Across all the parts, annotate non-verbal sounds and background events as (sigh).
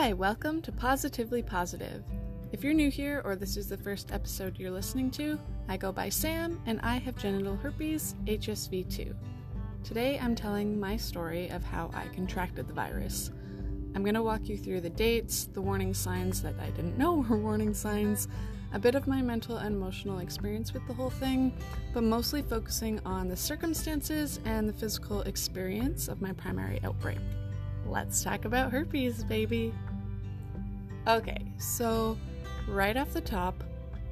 Hi, welcome to Positively Positive. If you're new here or this is the first episode you're listening to, I go by Sam and I have genital herpes HSV2. Today I'm telling my story of how I contracted the virus. I'm going to walk you through the dates, the warning signs that I didn't know (laughs) were warning signs, a bit of my mental and emotional experience with the whole thing, but mostly focusing on the circumstances and the physical experience of my primary outbreak. Let's talk about herpes, baby. Okay, so right off the top,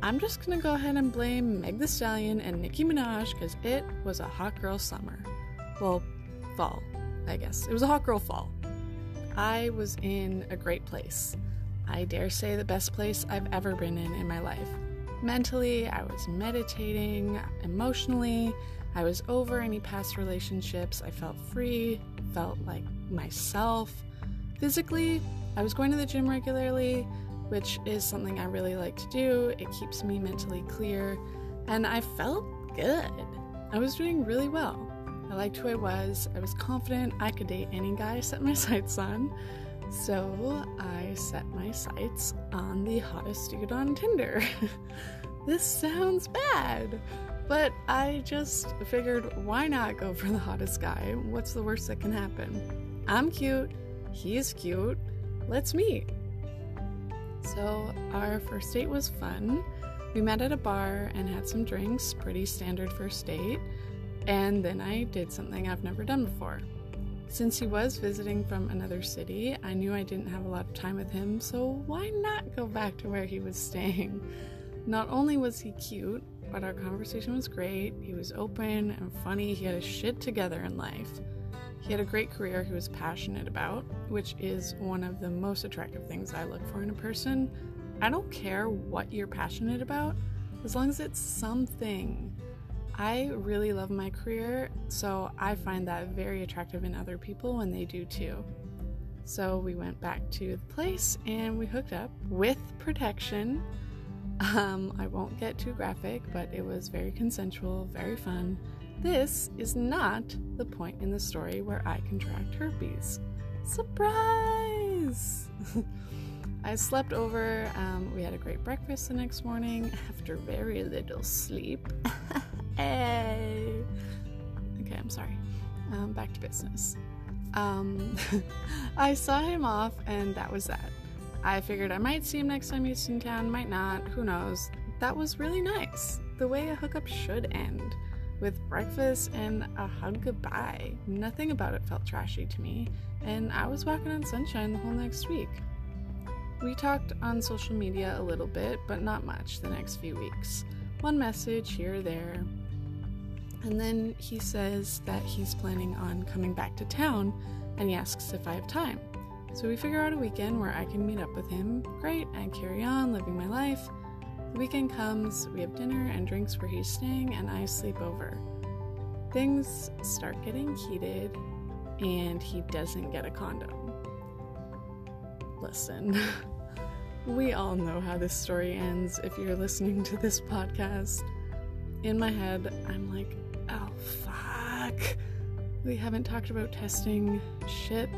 I'm just gonna go ahead and blame Meg the Stallion and Nicki Minaj because it was a hot girl summer. Well, fall, I guess. It was a hot girl fall. I was in a great place. I dare say the best place I've ever been in in my life. Mentally, I was meditating, emotionally, I was over any past relationships. I felt free, felt like myself. Physically, I was going to the gym regularly, which is something I really like to do. It keeps me mentally clear, and I felt good. I was doing really well. I liked who I was. I was confident I could date any guy I set my (laughs) sights on. So I set my sights on the hottest dude on Tinder. (laughs) this sounds bad, but I just figured why not go for the hottest guy? What's the worst that can happen? I'm cute, he's cute, let's meet. So our first date was fun. We met at a bar and had some drinks, pretty standard first date, and then I did something I've never done before. Since he was visiting from another city, I knew I didn't have a lot of time with him, so why not go back to where he was (laughs) staying? Not only was he cute, but our conversation was great. He was open and funny. He had his shit together in life. He had a great career he was passionate about, which is one of the most attractive things I look for in a person. I don't care what you're passionate about, as long as it's something I really love my career, so I find that very attractive in other people when they do too. So we went back to the place and we hooked up with protection. Um, I won't get too graphic, but it was very consensual, very fun. This is not the point in the story where I contract herpes. Surprise! (laughs) I slept over. Um, we had a great breakfast the next morning after very little sleep. (laughs) Hey. Okay, I'm sorry. Um, back to business. Um, (laughs) I saw him off, and that was that. I figured I might see him next time he's in town, might not, who knows. That was really nice. The way a hookup should end, with breakfast and a hug goodbye. Nothing about it felt trashy to me, and I was walking on sunshine the whole next week. We talked on social media a little bit, but not much the next few weeks. One message here or there, and then he says that he's planning on coming back to town and he asks if I have time. So we figure out a weekend where I can meet up with him. Great, I carry on living my life. The weekend comes, we have dinner and drinks where he's staying, and I sleep over. Things start getting heated, and he doesn't get a condom. Listen, (laughs) we all know how this story ends if you're listening to this podcast. In my head, I'm like, Oh, fuck. We haven't talked about testing. Shit.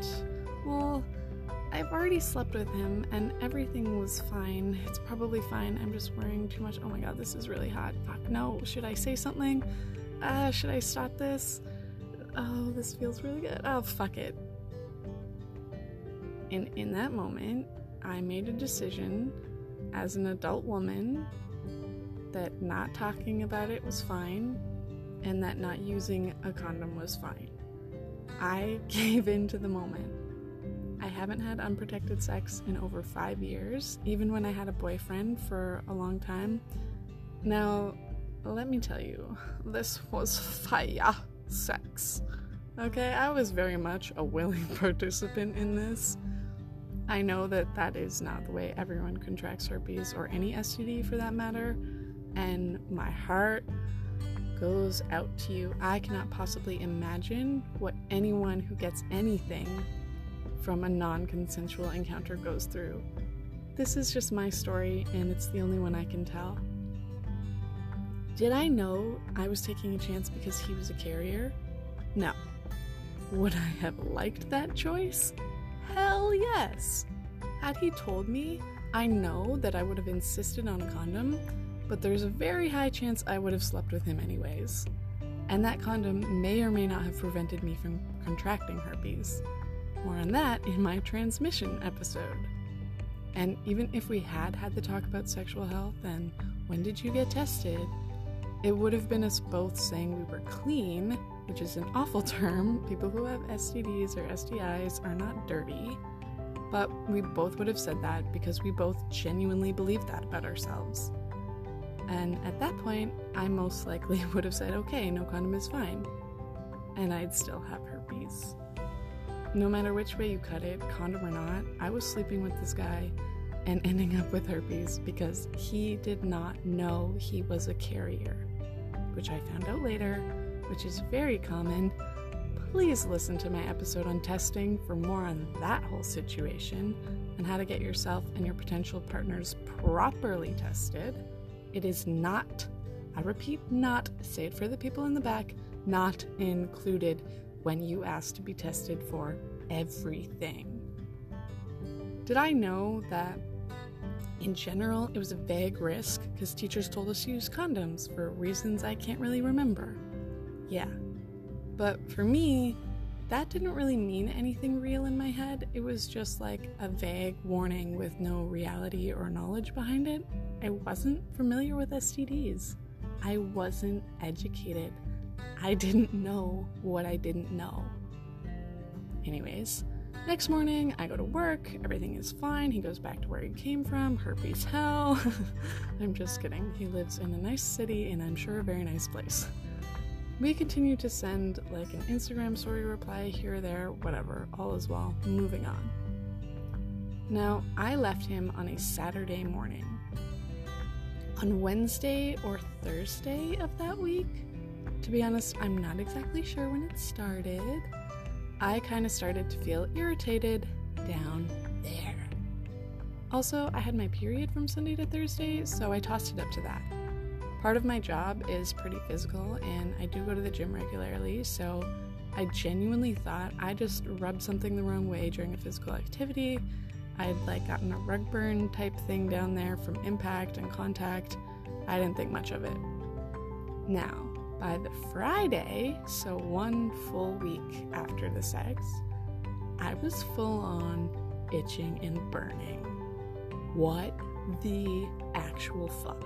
Well, I've already slept with him and everything was fine. It's probably fine. I'm just wearing too much. Oh my god, this is really hot. Fuck, no. Should I say something? Uh, should I stop this? Oh, this feels really good. Oh, fuck it. And in that moment, I made a decision as an adult woman that not talking about it was fine and that not using a condom was fine. I (laughs) gave in to the moment. I haven't had unprotected sex in over five years, even when I had a boyfriend for a long time. Now, let me tell you, (laughs) this was fire sex. Okay, I was very much a willing (laughs) participant in this. I know that that is not the way everyone contracts herpes or any STD for that matter, and my heart goes out to you. I cannot possibly imagine what anyone who gets anything from a non consensual encounter goes through. This is just my story, and it's the only one I can tell. Did I know I was taking a chance because he was a carrier? No. Would I have liked that choice? Hell yes. Had he told me, I know that I would have insisted on a condom, but there's a very high chance I would have slept with him anyways. And that condom may or may not have prevented me from contracting herpes. More on that in my transmission episode. And even if we had had the talk about sexual health and when did you get tested, it would have been us both saying we were clean, which is an awful term. People who have STDs or STIs are not dirty. But we both would have said that because we both genuinely believe that about ourselves. And at that point, I most likely (laughs) would have said, okay, no condom is fine. And I'd still have herpes. No matter which way you cut it, condom or not, I was sleeping with this guy and ending up with herpes because he did not know he was a carrier, which I found out later, which is very common. Please listen to my episode on testing for more on that whole situation and how to get yourself and your potential partners properly tested. It is not, I repeat, not, say it for the people in the back, not included when you ask to be tested for everything. Did I know that in general it was a vague risk because teachers told us to use condoms for reasons I can't really remember? Yeah. But for me, that didn't really mean anything real in my head. It was just like a vague warning with no reality or knowledge behind it. I wasn't familiar with STDs. I wasn't educated. I didn't know what I didn't know. Anyways, next morning I go to work, everything is fine. He goes back to where he came from, herpes hell. (laughs) I'm just kidding. He lives in a nice city and I'm sure a very nice place. We continue to send like an Instagram story reply here or there, whatever, all is well. Moving on. Now, I left him on a Saturday morning. On Wednesday or Thursday of that week, to be honest, I'm not exactly sure when it started. I kind of started to feel irritated down there. Also, I had my period from Sunday to Thursday, so I tossed it up to that. Part of my job is pretty physical, and I do go to the gym regularly, so I genuinely thought I just rubbed something the wrong way during a physical activity. I'd like gotten a rug burn type thing down there from impact and contact. I didn't think much of it. Now, by the Friday, so one full week after the sex, I was full on itching and burning. What the actual fuck?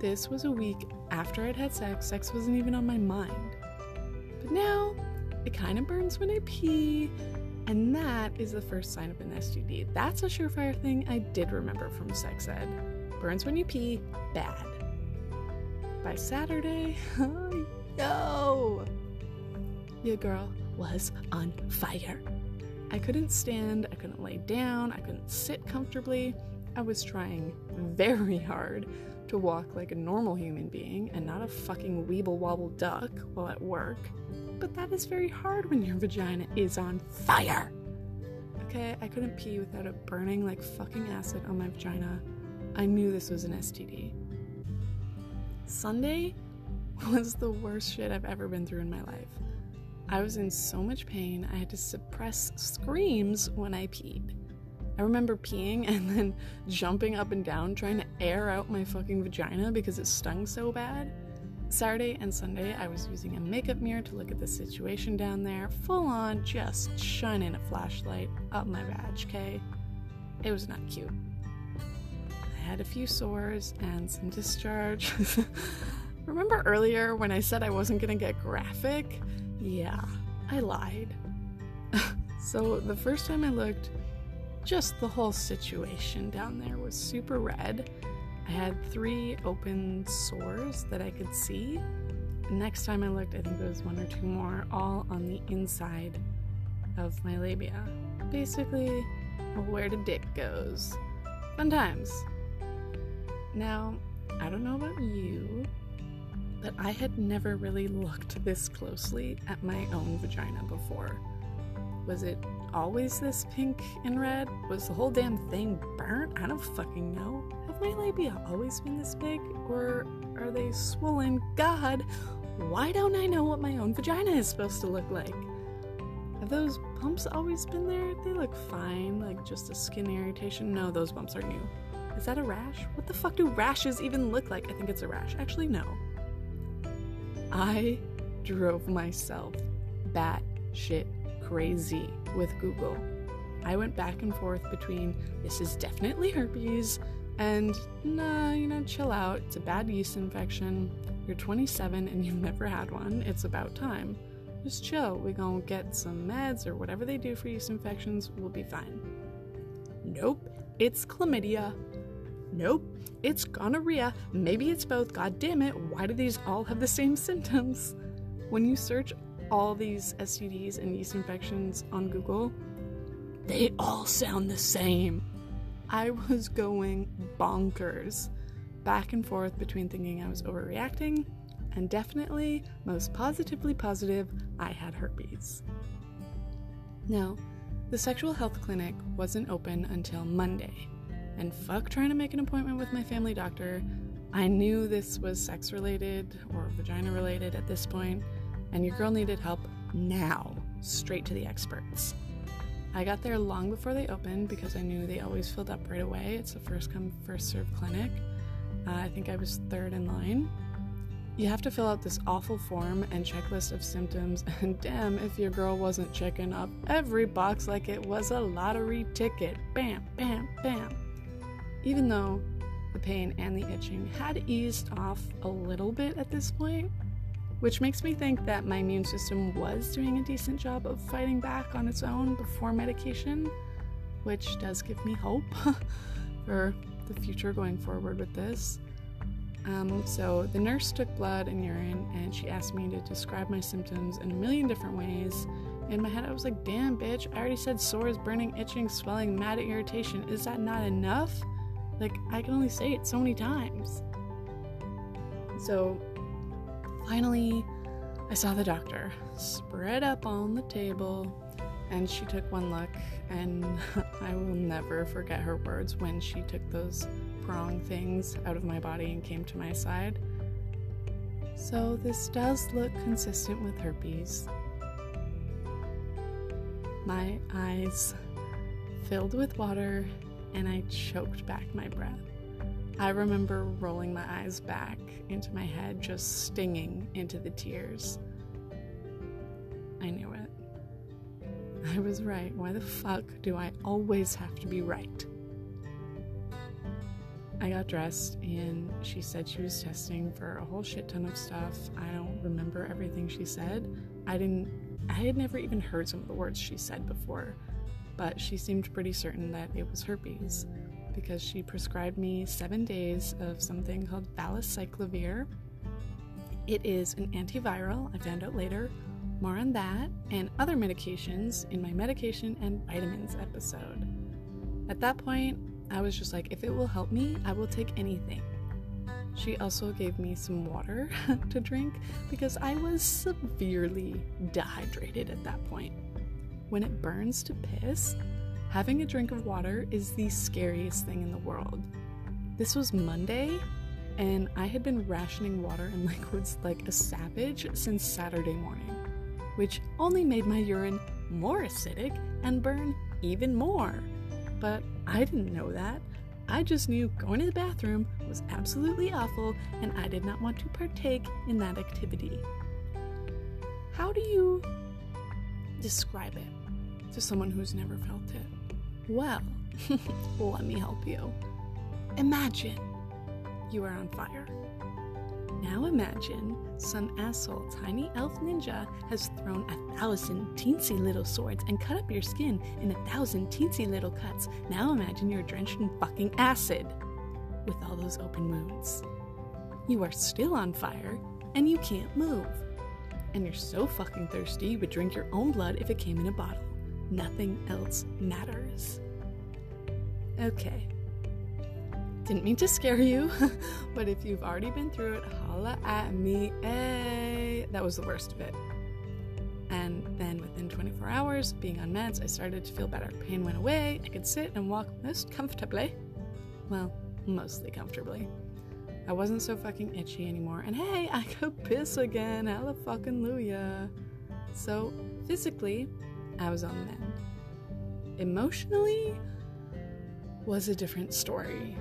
This was a week after I'd had sex. Sex wasn't even on my mind. But now, it kind of burns when I pee, and that is the first sign of an STD. That's a surefire thing I did remember from sex ed. Burns when you pee, bad by Saturday, (laughs) yo, your girl was on fire. I couldn't stand, I couldn't lay down, I couldn't sit comfortably. I was trying very hard to walk like a normal human being and not a fucking weeble wobble duck while at work. But that is very hard when your vagina is on fire. Okay, I couldn't pee without it burning like fucking acid on my vagina. I knew this was an STD. Sunday was the worst shit I've ever been through in my life. I was in so much pain, I had to suppress screams when I peed. I remember peeing and then (laughs) jumping up and down trying to air out my fucking vagina because it stung so bad. Saturday and Sunday, I was using a makeup mirror to look at the situation down there, full on just shining a flashlight up my vag, okay? It was not cute had a few sores and some discharge. (laughs) Remember earlier when I said I wasn't gonna get graphic? Yeah, I lied. (laughs) so the first time I looked, just the whole situation down there was super red. I had three open sores that I could see. Next time I looked, I think there was one or two more, all on the inside of my labia. Basically, where the dick goes. Fun times. Now, I don't know about you, but I had never really looked this closely at my own vagina before. Was it always this pink and red? Was the whole damn thing burnt? I don't fucking know. Have my labia always been this big? Or are they swollen? God, why don't I know what my own vagina is supposed to look like? Have those bumps always been there? They look fine, like just a skin irritation. No, those bumps are new. Is that a rash? What the fuck do rashes even look like? I think it's a rash. Actually, no. I drove myself bat shit crazy with Google. I went back and forth between this is definitely herpes and nah, you know, chill out. It's a bad yeast infection. You're 27 and you've never had one. It's about time. Just chill. We're gonna get some meds or whatever they do for yeast infections. We'll be fine. Nope, it's chlamydia. Nope, it's gonorrhea. Maybe it's both. God damn it, why do these all have the same symptoms? When you search all these STDs and yeast infections on Google, they all sound the same. I was going bonkers, back and forth between thinking I was overreacting and definitely, most positively positive, I had herpes. Now, the sexual health clinic wasn't open until Monday, and fuck trying to make an appointment with my family doctor. I knew this was sex related or vagina related at this point, and your girl needed help now, straight to the experts. I got there long before they opened because I knew they always filled up right away. It's a first come, first serve clinic. Uh, I think I was third in line. You have to fill out this awful form and checklist of symptoms, (laughs) and damn if your girl wasn't checking up every box like it was a lottery ticket. Bam, bam, bam. Even though the pain and the itching had eased off a little bit at this point, which makes me think that my immune system was doing a decent job of fighting back on its own before medication, which does give me hope (laughs) for the future going forward with this. Um, so the nurse took blood and urine and she asked me to describe my symptoms in a million different ways. In my head, I was like, damn, bitch, I already said sores, burning, itching, swelling, mad at irritation. Is that not enough? Like, I can only say it so many times. So Finally, I saw the doctor spread up on the table, and she took one look, and (laughs) I will never forget her words when she took those prong things out of my body and came to my side. So, this does look consistent with herpes. My eyes filled with water, and I choked back my breath. I remember rolling my eyes back into my head, just stinging into the tears. I knew it. I was right. Why the fuck do I always have to be right? I got dressed and she said she was testing for a whole shit ton of stuff. I don't remember everything she said. I didn't, I had never even heard some of the words she said before, but she seemed pretty certain that it was herpes because she prescribed me seven days of something called valacyclovir. It is an antiviral, I found out later. More on that and other medications in my medication and vitamins episode. At that point, I was just like, if it will help me, I will take anything. She also gave me some water (laughs) to drink because I was severely dehydrated at that point. When it burns to piss, Having a drink of water is the scariest thing in the world. This was Monday, and I had been rationing water and (laughs) liquids like a savage since Saturday morning, which only made my urine more acidic and burn even more. But I didn't know that. I just knew going to the bathroom was absolutely awful, and I did not want to partake in that activity. How do you describe it to someone who's never felt it? Well, (laughs) let me help you. Imagine you are on fire. Now imagine some asshole tiny elf ninja has thrown a thousand teensy little swords and cut up your skin in a thousand teensy little cuts. Now imagine you're drenched in fucking acid with all those open wounds. You are still on fire and you can't move. And you're so fucking thirsty you would drink your own blood if it came in a bottle nothing else matters. Okay. Didn't mean to scare you, (laughs) but if you've already been through it, holla at me. Hey, that was the worst of it. And then within 24 hours, being on meds, I started to feel better. Pain went away. I could sit and walk most comfortably. Well, mostly comfortably. I wasn't so fucking itchy anymore. And hey, I could piss again. Fucking Hallelujah. So, physically, I was on the. Emotionally was a different story.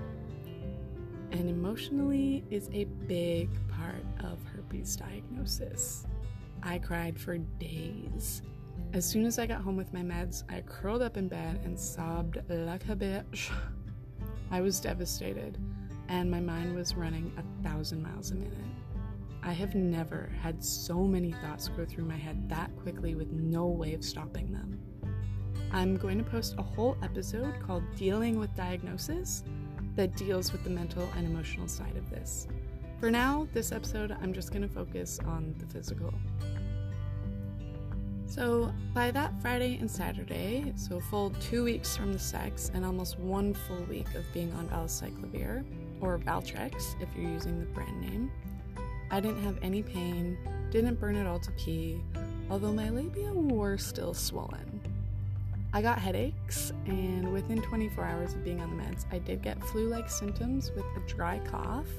And emotionally is a big part of herpes diagnosis. I cried for days. As soon as I got home with my meds, I curled up in bed and sobbed like a bitch. (laughs) I was devastated, and my mind was running a thousand miles a minute. I have never had so many thoughts go through my head that quickly with no way of stopping them. I'm going to post a whole episode called Dealing with Diagnosis that deals with the mental and emotional side of this. For now, this episode, I'm just going to focus on the physical. So, by that Friday and Saturday, so full two weeks from the sex and almost one full week of being on valacyclovir, or Valtrex if you're using the brand name, I didn't have any pain, didn't burn at all to pee, although my labia were still swollen. I got headaches, and within 24 hours of being on the meds, I did get flu like symptoms with a dry cough.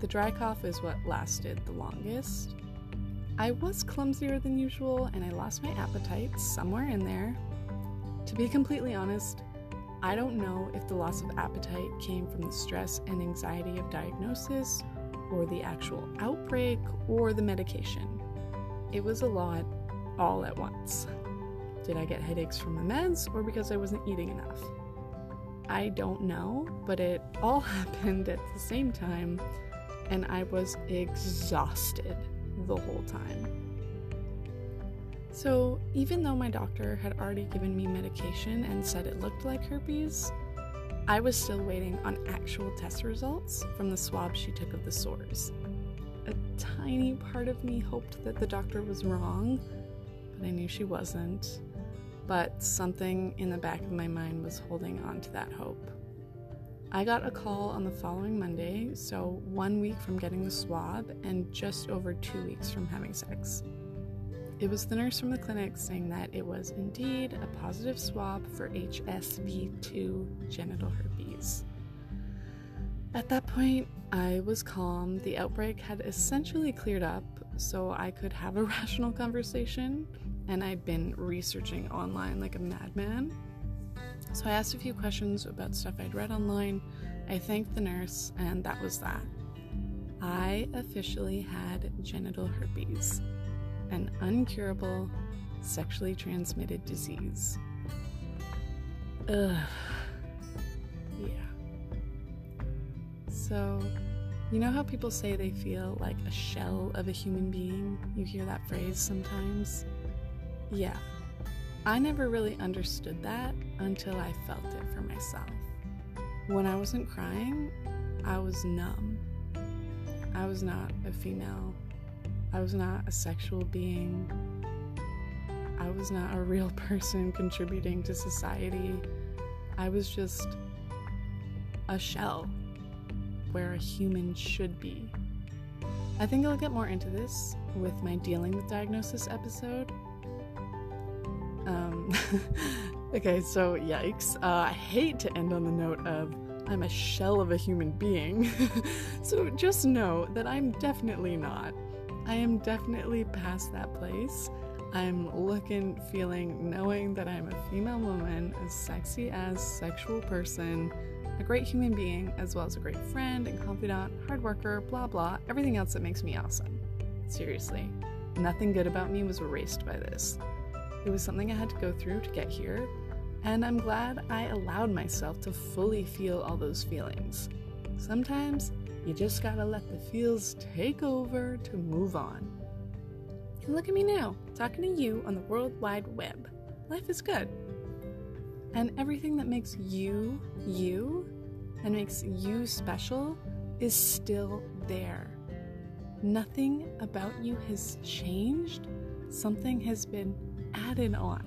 The dry cough is what lasted the longest. I was clumsier than usual, and I lost my appetite somewhere in there. To be completely honest, I don't know if the loss of appetite came from the stress and anxiety of diagnosis or the actual outbreak or the medication. It was a lot all at once. Did I get headaches from the meds or because I wasn't eating enough? I don't know, but it all (laughs) happened at the same time, and I was exhausted the whole time. So, even though my doctor had already given me medication and said it looked like herpes, I was still waiting on actual test results from the swab she took of the sores. A tiny part of me hoped that the doctor was wrong, but I knew she wasn't. But something in the back of my mind was holding on to that hope. I got a call on the following Monday, so one week from getting the swab and just over two weeks from having sex. It was the nurse from the clinic saying that it was indeed a positive swab for HSV2 genital herpes. At that point, I was calm. The outbreak had essentially cleared up, so I could have a (laughs) rational conversation, and I'd been researching online like a madman. So I asked a few questions about stuff I'd read online. I thanked the nurse, and that was that. I officially had genital herpes an uncurable sexually transmitted disease. Ugh. Yeah. So, you know how people say they feel like a shell of a human being? You hear that phrase sometimes? Yeah. I never really understood that until I felt it for myself. When I wasn't crying, I was numb. I was not a female I was not a sexual being. I was not a real (laughs) person contributing to society. I was just a shell where a human should be. I think I'll get more into this with my dealing with diagnosis episode. Um, (laughs) okay, so yikes. Uh, I hate to end on the note of I'm a shell of a human being. (laughs) so just know that I'm definitely not. I am definitely past that place. I'm looking, feeling, knowing that I'm a female woman, a sexy as sexual person, a great human being, as well as a great friend and confidant, hard worker, blah blah, everything else that makes me awesome. Seriously, nothing good about me was erased by this. It was something I had to go through to get here, and I'm glad I allowed myself to fully feel all those feelings. Sometimes you just gotta let the feels take over to move on. And look at me now, talking to you on the World Wide Web. Life is good. And everything that makes you, you, and makes you special is still there. Nothing about you has changed, something has been added on.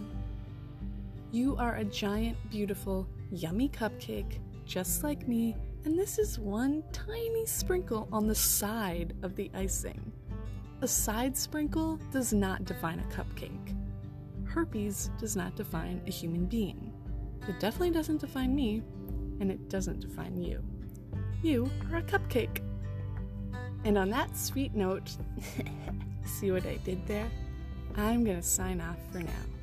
You are a giant, beautiful, yummy cupcake, just like me, and this is one tiny sprinkle on the side of the icing. A side sprinkle does not define a cupcake. Herpes does not define a human being. It definitely doesn't define me, and it doesn't define you. You are a cupcake. And on that sweet note, (laughs) see what I did there? I'm gonna sign off for now.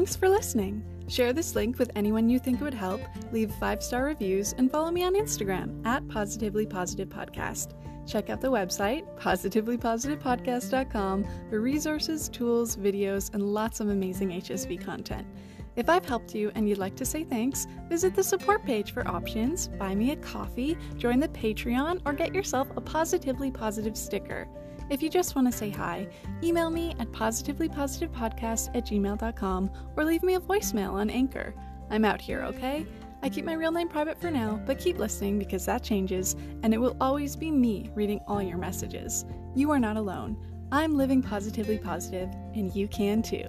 Thanks for listening. Share this link with anyone you think would help, leave five star reviews, and follow me on Instagram at Positively Positive Podcast. Check out the website, positivelypositivepodcast.com, for resources, tools, videos, and lots of amazing HSV content. If I've helped you and you'd like to say thanks, visit the support page for options, buy me a coffee, join the Patreon, or get yourself a Positively Positive sticker. If you just want to say hi, email me at positivelypositivepodcast at gmail.com or leave me a voicemail on Anchor. I'm out here, okay? I keep my real name private for now, but keep listening because that changes, and it will always be me reading all your messages. You are not alone. I'm living positively positive, and you can too.